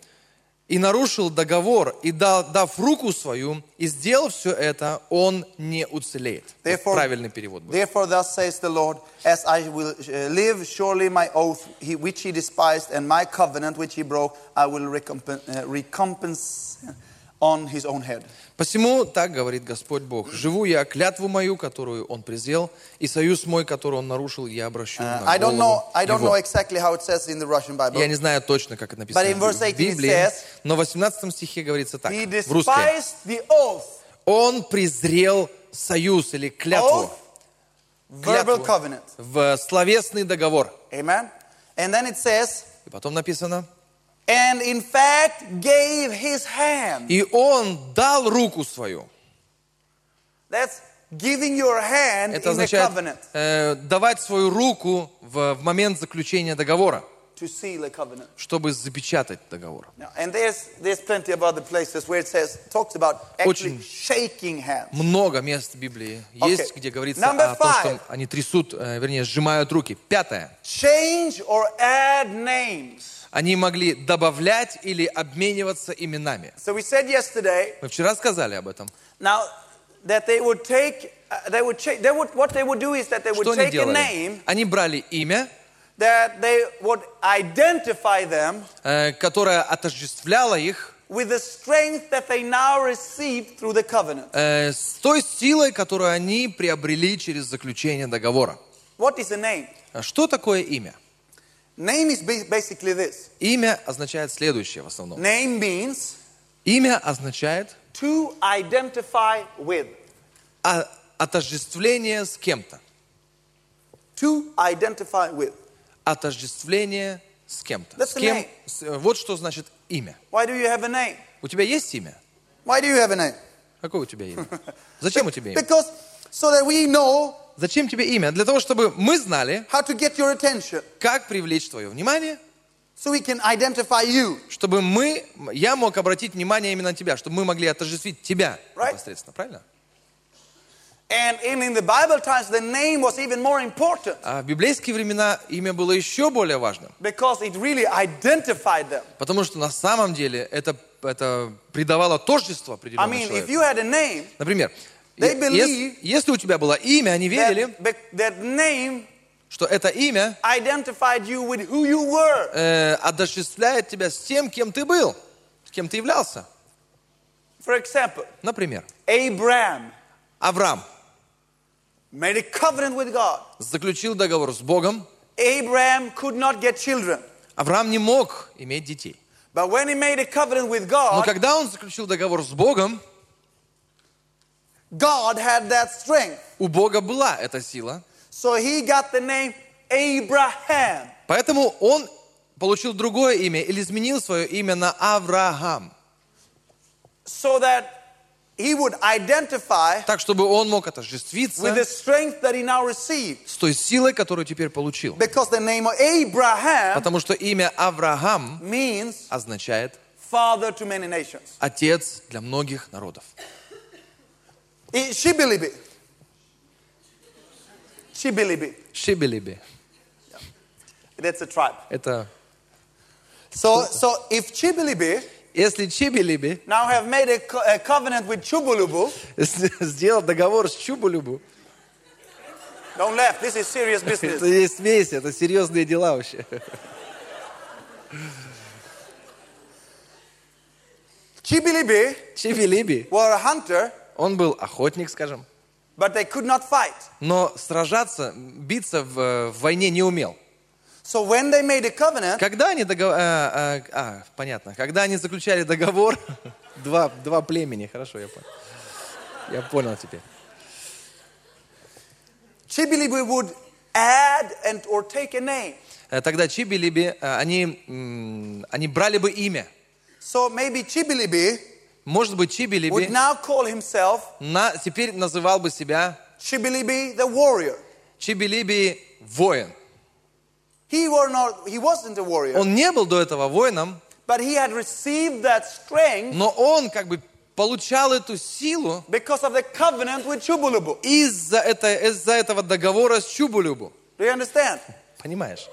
B: и нарушил договор, и дал, дав руку свою, и сделал все это, он не уцелеет. Вот
A: Therefore-
B: правильный перевод будет.
A: Therefore, thus says the Lord, as I will uh, live, surely my oath he, which he despised, and my covenant which he broke, I will recompense, uh, recompense on his own head.
B: Посему так говорит Господь Бог. Живу я клятву мою, которую он презрел, и союз мой, который он нарушил, я обращу
A: Uh,
B: на
A: I don't know. I don't know exactly how it says in the Russian Bible.
B: Я не знаю точно, как это написано
A: But in verse
B: в
A: 18 it
B: Библии,
A: says,
B: но в 18 стихе говорится так,
A: He
B: в
A: despised the oath,
B: Он презрел союз или клятву,
A: oath, verbal covenant.
B: в словесный договор.
A: Amen. And then it says,
B: И потом написано,
A: and in fact gave his hand.
B: и он дал руку свою.
A: That's giving your hand
B: Это
A: in the
B: означает
A: covenant
B: э, давать свою руку в, в момент заключения договора,
A: to seal a covenant.
B: чтобы запечатать договор. Очень. Много мест в Библии есть, где говорится
A: Number
B: о том, что они трясут, э, вернее, сжимают руки. Пятое.
A: Change or add names.
B: Они могли добавлять или обмениваться именами.
A: So we said yesterday
B: Мы вчера сказали об этом.
A: now that they would take uh, they would change they would what they would do is that they would
B: Что
A: take a name
B: Они брали имя,
A: that they would identify them
B: э, которое отождествляло их
A: with the strength that they now receive through the covenant.
B: э, с той силой, которую они приобрели через заключение договора.
A: What is a name?
B: А Что такое имя?
A: Name is ba- basically this.
B: Имя означает следующее в основном.
A: Name means
B: Имя означает
A: to identify with.
B: о- отождествление с кем-то.
A: To identify with.
B: Отождествление с кем-то.
A: That's
B: С кем? с- э, вот что значит имя.
A: Why do you have a name?
B: У тебя есть имя?
A: Why do you have a name?
B: Какое у тебя имя? Зачем у тебя имя?
A: Because so that we know
B: Зачем тебе имя? Для того, чтобы мы знали,
A: how to get your attention,
B: как привлечь твое внимание,
A: so we can identify you.
B: чтобы мы, я мог обратить внимание именно на тебя, чтобы мы могли отождествить тебя
A: Right.
B: непосредственно, правильно?
A: And in, in the Bible times, the name was even more important
B: А в библейские времена имя было еще более важным,
A: because it really identified them.
B: потому что на самом деле это, это придавало тождество
A: I
B: определенному
A: mean, if
B: человеку.
A: you had a name,
B: Например,
A: They
B: е-
A: believe
B: ес- если у тебя было имя, они верили, что это имя
A: identified you with who you were.
B: э, отождествляет тебя с тем, кем ты был, с кем ты являлся.
A: For example,
B: Например,
A: Abraham
B: Авраам
A: made a covenant with God.
B: заключил договор с Богом.
A: Abraham could not get children.
B: Авраам не мог иметь детей.
A: But when he made a covenant with
B: Но
A: God,
B: когда он заключил договор с Богом,
A: God had that strength.
B: у Бога была эта сила.
A: So he got the name Abraham.
B: Поэтому он получил другое имя или изменил свое имя на Авраам.
A: So that he would identify
B: Так, чтобы он мог
A: with the
B: отождествиться
A: strength that he now received.
B: с той силой, которую теперь получил.
A: Because the name of Abraham
B: Потому что имя Авраам
A: means
B: означает
A: father to many nations.
B: отец для многих народов.
A: I- Shibilibi. Shibilibi.
B: Шибелиби.
A: That's a tribe.
B: Это...
A: So, so if Chibilibi
B: Если Чибелиби
A: now have made a, co- a covenant with Chubulubu,
B: сделал договор с Чубулюбу,
A: don't laugh, this is serious
B: это
A: business.
B: есть смесь, это серьезные дела вообще.
A: Chibilibi
B: Чибелиби,
A: were a hunter,
B: он был охотник, скажем,
A: but they could not fight.
B: но сражаться, биться в, в войне не умел.
A: So when they made a covenant,
B: Когда они договор... А, а, а, понятно. Когда они заключали договор, два, два племени, хорошо, я понял. Я понял теперь.
A: Chibilibi would add and or take a name.
B: Э, Тогда Чибилиби, э, они, они брали бы имя.
A: So maybe Chibilibi
B: Может быть, Чибилиби на, теперь называл бы себя
A: Chibilibi the warrior.
B: Чибилиби воин.
A: He were not he wasn't a warrior,
B: Он не был до этого воином,
A: but he had received that strength
B: но он как бы получал эту силу
A: because of the covenant with Chubulubu.
B: из-за это, из этого договора с Чубулюбу.
A: Do you understand?
B: Понимаешь?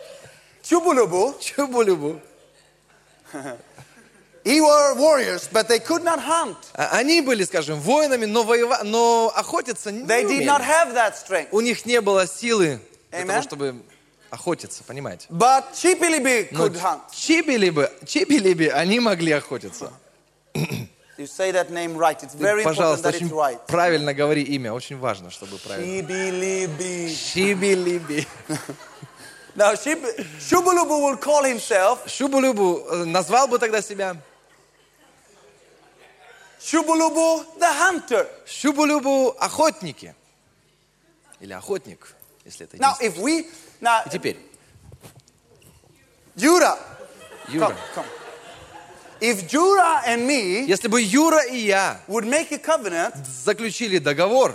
A: Chubulubu,
B: Чубулюбу.
A: He were warriors, but they could not hunt.
B: А- Они были, скажем, воинами, но, воева... но охотиться не
A: They did not
B: умели.
A: have that strength.
B: У них не было силы для
A: Amen.
B: того, чтобы охотиться, понимаете?
A: But
B: Но
A: could hunt.
B: чибилиби, чибилиби, они могли охотиться.
A: You say that name right. It's very important
B: пожалуйста,
A: that it's right.
B: правильно говори имя, очень важно, чтобы правильно.
A: Chibilibi.
B: Чибилиби.
A: Now, Shib- Shubulubu will call himself
B: Шубулюбу э, назвал бы тогда себя
A: Shubulubu the hunter.
B: Шубулюбу охотники. Или охотник, если это
A: Now, if we now
B: И теперь,
A: Jura,
B: Юра.
A: come, come. If Jura and me
B: Если бы Юра и я
A: would make a covenant,
B: заключили договор,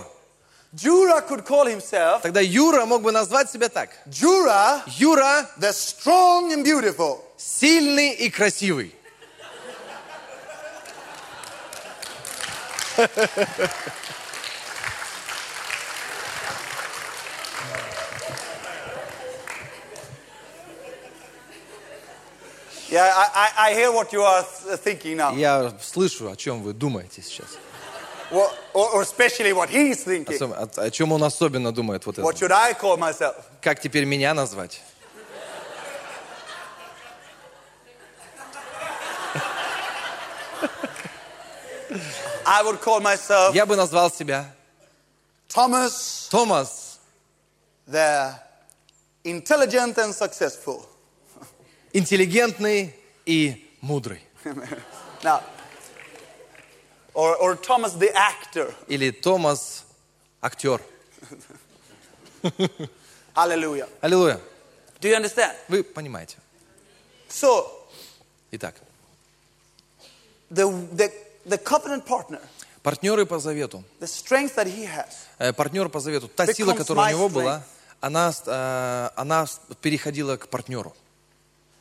A: Jura could call himself
B: тогда Юра мог бы назвать себя так.
A: Jura,
B: Юра
A: the strong and beautiful.
B: сильный и красивый.
A: Yeah, I, I, I hear what you are th- thinking now,
B: Я слышу, о чем вы думаете сейчас.
A: Or, or, or especially what he's thinking.
B: Особ- О, о чем он особенно думает вот
A: What
B: это.
A: should I call myself?
B: Как теперь меня назвать?
A: I would call myself
B: Я бы назвал себя
A: Thomas,
B: Томас,
A: the intelligent and successful.
B: интеллигентный и мудрый.
A: Now, or, or Thomas the actor.
B: Или Томас, актер.
A: Hallelujah.
B: Аллилуйя.
A: Do you understand?
B: Вы понимаете.
A: So,
B: Итак,
A: the, the, the covenant partner,
B: партнеры по завету.
A: the strength that he has,
B: Э, Партнер по завету. Та сила, которая у него была, она, э, она переходила к партнеру.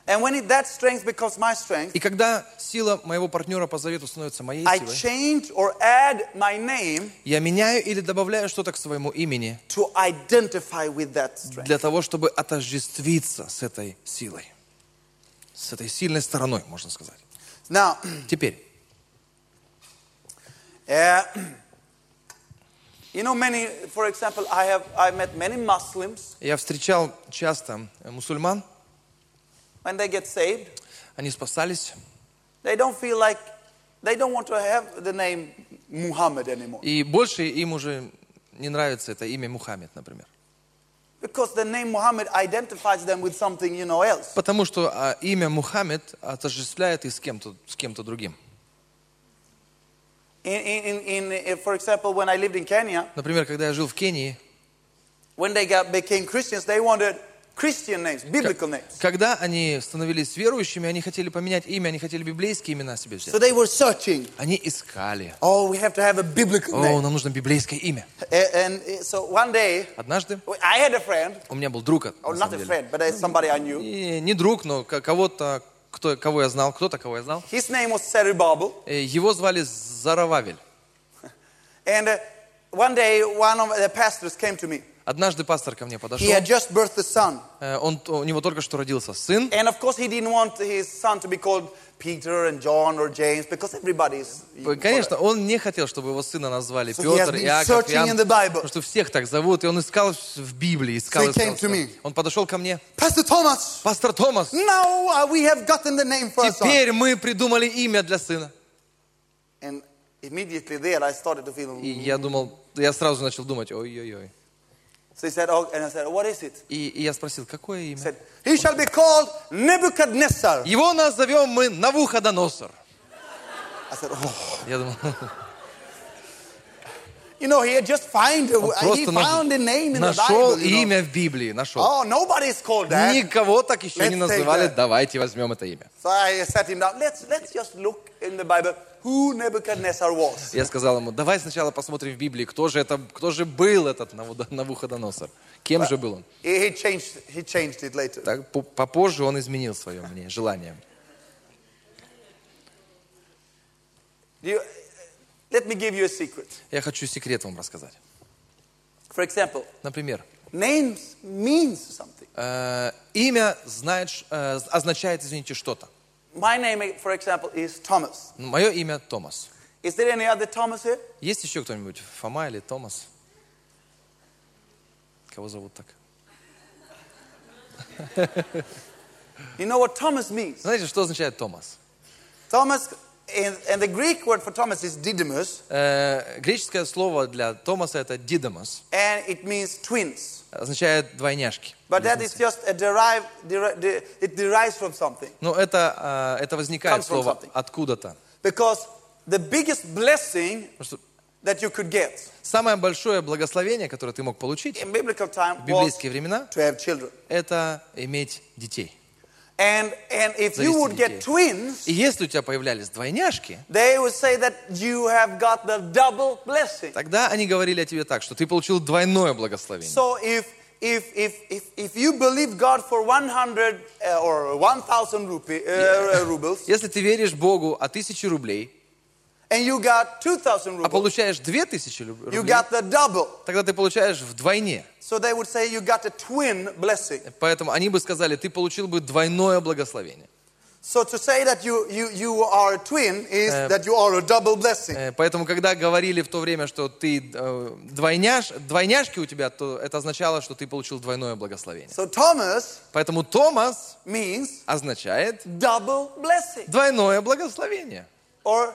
A: and when that strength becomes my strength,
B: И когда сила моего партнера по завету становится моей
A: I
B: силой,
A: change or add my name
B: я меняю или добавляю что-то к своему имени
A: to identify with that strength.
B: для того, чтобы отождествиться с этой силой. С этой сильной стороной, можно сказать.
A: Now,
B: Теперь,
A: uh, you know, many, for example, I have I met many Muslims
B: я встречал часто э, мусульман,
A: when they get saved,
B: они спасались,
A: they don't feel like they don't want to have the name Muhammad anymore
B: и больше им уже не нравится это имя Мухаммед, например.
A: because the name Muhammad identifies them with something you know else.
B: Потому что а, имя Мухаммед отождествляет их с кем-то, с кем-то другим.
A: In, in, in, in, for example, when I lived in Kenya,
B: Например, когда я жил в Кении,
A: when they got, became Christians, they wanted Christian names, biblical names.
B: когда они становились верующими, они хотели поменять имя, они хотели библейские имена себе
A: So
B: взять.
A: they were searching.
B: Они искали.
A: Oh, we have to have a biblical
B: О,
A: name.
B: нам нужно библейское имя.
A: A- And uh, so one day,
B: Однажды
A: I had a friend,
B: у меня был друг, на
A: not a friend, but uh, somebody I knew.
B: И не друг, но ко- кого-то, кто, кого я знал, кто-то, кого я знал.
A: His name was Zerubbabel.
B: Э, Его звали Зарававель.
A: And uh, one day, one of the pastors came to me.
B: Однажды пастор ко мне подошел.
A: He had just birthed a son.
B: Э, Он, у него только что родился сын.
A: And of course, he didn't want his son to be called Peter and John or James because everybody's.
B: Конечно, он не хотел, чтобы его сына назвали
A: So
B: Петр, Иаков, Иоанн, потому что всех так зовут, и он искал в Библии, искал,
A: So
B: искал. Он подошел ко мне,
A: Pastor Thomas,
B: пастор Томас,
A: now uh, we have gotten the name for
B: теперь мы придумали имя для сына.
A: And immediately there, I started to feel.
B: И я думал, я сразу начал думать, ой-ой-ой. И, я спросил, какое имя?
A: said, he shall be called Nebuchadnezzar.
B: Его назовем мы Навуходоносор.
A: I said, oh.
B: Я думал,
A: You know, he had just find,
B: он
A: he found a name in the
B: нашел
A: Bible. know.
B: имя в Библии, нашел.
A: Oh, nobody's called that.
B: Никого так еще
A: Let's
B: не называли, давайте возьмем это имя.
A: So I sat him down. Let's, let's just look in the Bible who Nebuchadnezzar was.
B: Я сказал ему, давай сначала посмотрим в Библии, кто же, это, кто же был этот Навуходоносор. Кем же был он?
A: He, changed, he changed it later.
B: Так, по- попозже он изменил свое мнение, желание.
A: Let me give you a secret.
B: Я хочу секрет вам рассказать.
A: For example,
B: Например,
A: names means something.
B: э, имя знает, ш- э, означает, извините, что-то.
A: My name, for example, is Thomas.
B: Мое имя Томас.
A: Is there any other Thomas here?
B: Есть еще кто-нибудь? Фома или Томас? Кого зовут так?
A: You know what Thomas means?
B: Знаете, что означает Томас?
A: Thomas, and, the Greek word for Thomas is Didymus,
B: Э, греческое слово для Томаса это дидомос.
A: and it means twins.
B: Означает двойняшки.
A: But that is just a derived, deri- de- it derives from something.
B: Но это, э, это возникает слово откуда-то.
A: Because the biggest blessing that you could get
B: самое большое благословение, которое ты мог получить в библейские времена, это иметь детей.
A: And, and if you would get twins,
B: И если у тебя появлялись двойняшки,
A: they would say that you have got the double blessing.
B: тогда они говорили о тебе так, что ты получил двойное благословение.
A: So if if if if, if you believe God for 100 uh, or 1,000 rupee, uh, rubles,
B: Если ты веришь Богу о тысяче рублей,
A: and you got 2,000
B: а
A: rubles,
B: получаешь две тысячи руб-
A: you
B: рублей,
A: got the double.
B: тогда ты получаешь вдвойне.
A: So they would say you got a twin blessing.
B: Поэтому они бы сказали, ты получил бы двойное благословение.
A: So to say that you you you are a twin is that you are a double blessing.
B: Э, Поэтому, когда говорили в то время, что ты э, двойняш, двойняшки у тебя, то это означало, что ты получил двойное благословение.
A: So Thomas
B: Поэтому Томас
A: means
B: означает
A: double blessing
B: двойное благословение.
A: or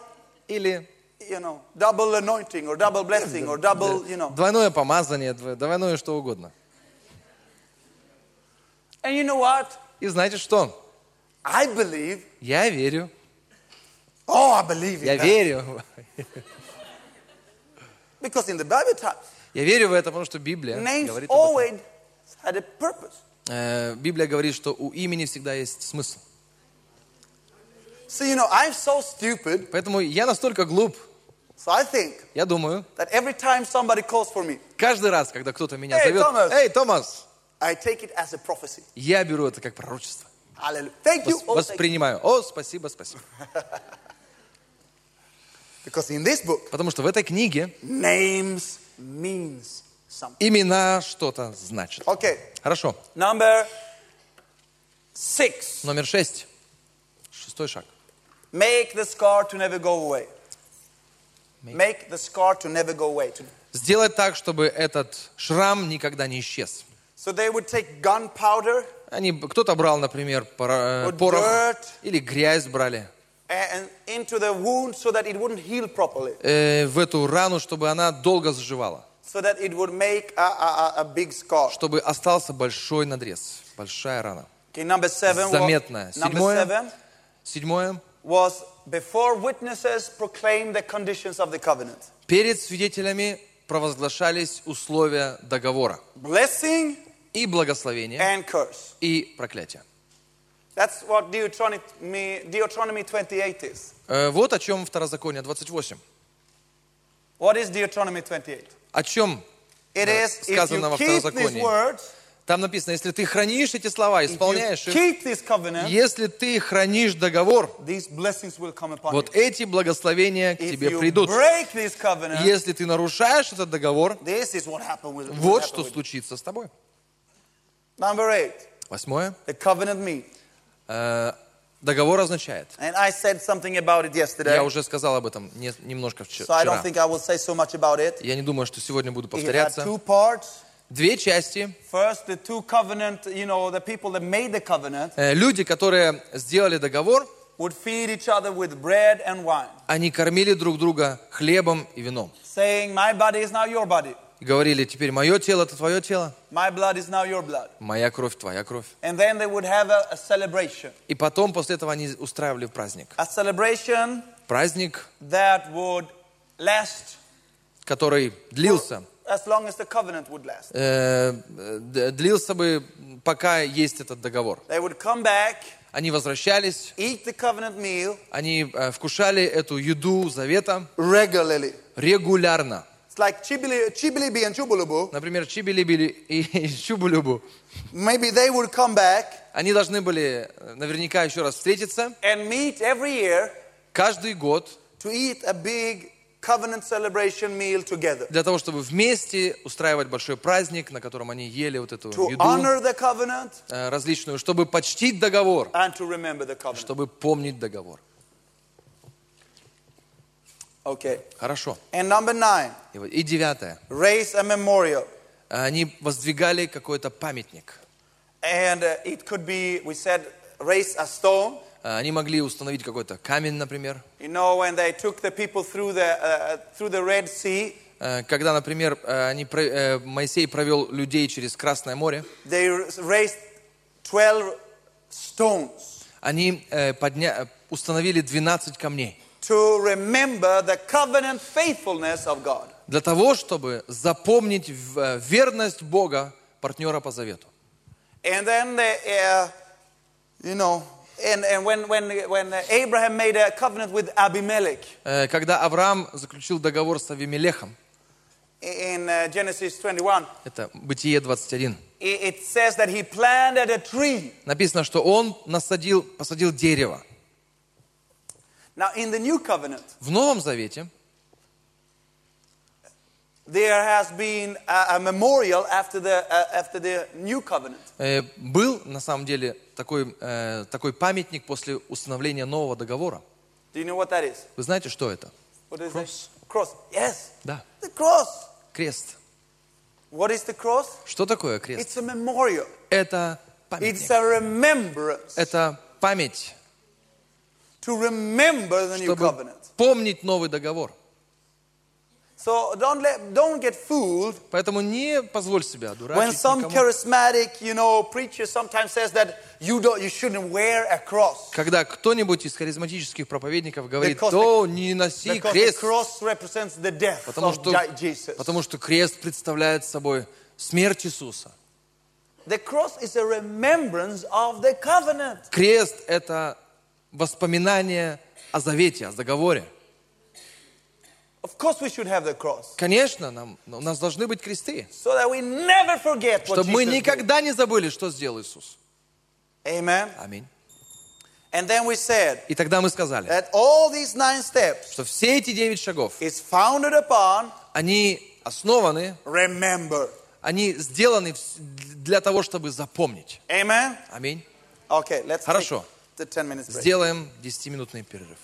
B: Или
A: you know double anointing or double blessing or double you know.
B: двойное помазание, дво- двойное что угодно.
A: And you know what?
B: И знаете что?
A: I believe.
B: Я верю.
A: Oh, I believe in
B: Я
A: that.
B: верю.
A: Because in the Bible time,
B: Я верю в это, потому что Библия
A: names
B: говорит об этом.
A: always had a purpose.
B: Э, Библия говорит, что у имени всегда есть смысл.
A: So you know, I'm so stupid.
B: Поэтому я настолько глуп,
A: So I think
B: я думаю,
A: that every time somebody calls for me,
B: каждый раз, когда кто-то меня
A: Эй,
B: зовет! «Эй, Томас!»
A: I take it as a prophecy.
B: я беру это как пророчество.
A: Thank you. Oh.
B: Воспринимаю. О, спасибо, спасибо.
A: Because in this book,
B: Потому что в этой книге
A: names means something.
B: имена что-то значат.
A: Okay,
B: Хорошо.
A: number six.
B: Номер шесть. Шестой шаг.
A: Make the scar to never go away. Make the scar to never go away.
B: Сделать так, чтобы этот шрам никогда не исчез.
A: So they would take gunpowder
B: Они, кто-то брал, например, э, порох или грязь брали
A: and into the wound so that it wouldn't heal properly,
B: э, в эту рану, чтобы она долго заживала,
A: so that it would make a, a, a- big scar.
B: чтобы остался большой надрез, большая рана.
A: Okay, number seven.
B: Заметная.
A: Was, number
B: Седьмое.
A: seven
B: Седьмое.
A: Was before witnesses proclaim the conditions of the covenant.
B: Перед свидетелями провозглашались условия договора
A: Blessing
B: и благословение,
A: and curse.
B: и проклятие.
A: That's what Deuteronomy, Deuteronomy 28 is.
B: Э, Вот о чем Второзаконие 28.
A: What is Deuteronomy 28?
B: О чем
A: It is
B: сказано во Второзаконии. Там написано, если ты хранишь эти слова, исполняешь их, если ты хранишь договор, вот эти благословения к тебе придут. Если ты нарушаешь этот договор, вот что случится с тобой. Восьмое. Э, Договор означает. Я уже сказал об этом не- немножко вчера. Я не думаю, что сегодня буду повторяться. Две части.
A: First, the two covenant, you know, the people that made the covenant
B: Э, Люди, которые сделали договор,
A: would feed each other with bread and wine,
B: они кормили друг друга хлебом и вином.
A: saying, My body is now your body,
B: И говорили, теперь мое тело это твое тело,
A: my blood is now your blood.
B: моя кровь твоя кровь.
A: And then they would have a, a celebration.
B: И потом, после этого, они устраивали праздник.
A: A celebration
B: Праздник,
A: that would last
B: который длился.
A: As long as the covenant would last.
B: э, длился бы, пока есть этот договор.
A: They would come back,
B: Они возвращались,
A: eat the covenant meal
B: они э, вкушали эту еду завета
A: regularly.
B: регулярно.
A: It's like chibili, chibilibi and chubulubu.
B: Например, чибили-били и чубулюбу.
A: Maybe they would come back
B: Они должны были э, наверняка еще раз встретиться
A: and meet every year
B: каждый год,
A: to eat a big covenant celebration meal together.
B: для того, чтобы вместе устраивать большой праздник, на котором они ели вот эту
A: To
B: еду
A: honor the covenant
B: э, различную, чтобы почтить договор,
A: and to remember the covenant.
B: чтобы помнить договор.
A: Okay.
B: Хорошо.
A: And number nine,
B: И, вот- и девятое.
A: raise a memorial.
B: Они воздвигали какой-то памятник.
A: And uh, it could be, we said, raise a stone.
B: Э, Они могли установить какой-то камень, например.
A: You know, when they took the people through the, uh, through the Red Sea,
B: Э, Когда, например, э, они, э, Моисей провел людей через Красное море,
A: they raised 12 stones
B: они э, подня- установили 12 камней
A: to remember the covenant faithfulness of God.
B: для того, чтобы запомнить э, верность Бога, партнера по завету.
A: And then, they, uh, you know,
B: Э, Когда Авраам заключил договор с Авимелехом,
A: in uh, Genesis 21,
B: это Бытие 21,
A: it, it says that he planted a tree.
B: написано, что он насадил, посадил дерево.
A: Now, in the new covenant,
B: В Новом Завете
A: there has been a, a memorial after the, uh, after the new covenant.
B: э, был на самом деле такой, э, такой памятник после установления нового договора.
A: Do you know what that is?
B: Вы знаете, что это?
A: What is
B: Cross.
A: it? Cross. Yes.
B: Да,
A: The cross.
B: крест.
A: What is the cross?
B: Что такое крест?
A: It's a memorial.
B: Это
A: It's
B: памятник.
A: a remembrance
B: Это память,
A: to remember the new covenant.
B: помнить новый договор.
A: So don't let, don't get fooled
B: Поэтому не позволь себя
A: when
B: дурачить
A: some
B: никому.
A: charismatic, you know, preacher sometimes says that you don't, you shouldn't wear a cross
B: Когда кто-нибудь из харизматических проповедников говорит, то не носи крест,
A: cross represents the death
B: потому что,
A: Je- Jesus.
B: потому что крест представляет собой смерть Иисуса.
A: The cross is a remembrance of the covenant.
B: Крест – это воспоминание о завете, о договоре.
A: Of course, we should have the cross
B: Конечно, нам, у нас должны быть кресты,
A: so that we never forget what
B: чтобы мы никогда не забыли, что сделал Иисус.
A: Amen.
B: Аминь.
A: And then we said
B: И тогда мы сказали,
A: that all these nine steps
B: что все эти девять шагов,
A: is founded upon
B: они основаны,
A: remember.
B: они сделаны для того, чтобы запомнить.
A: Amen.
B: Аминь.
A: Okay, let's
B: Хорошо.
A: take the 10 minutes break.
B: Сделаем 10-минутный перерыв.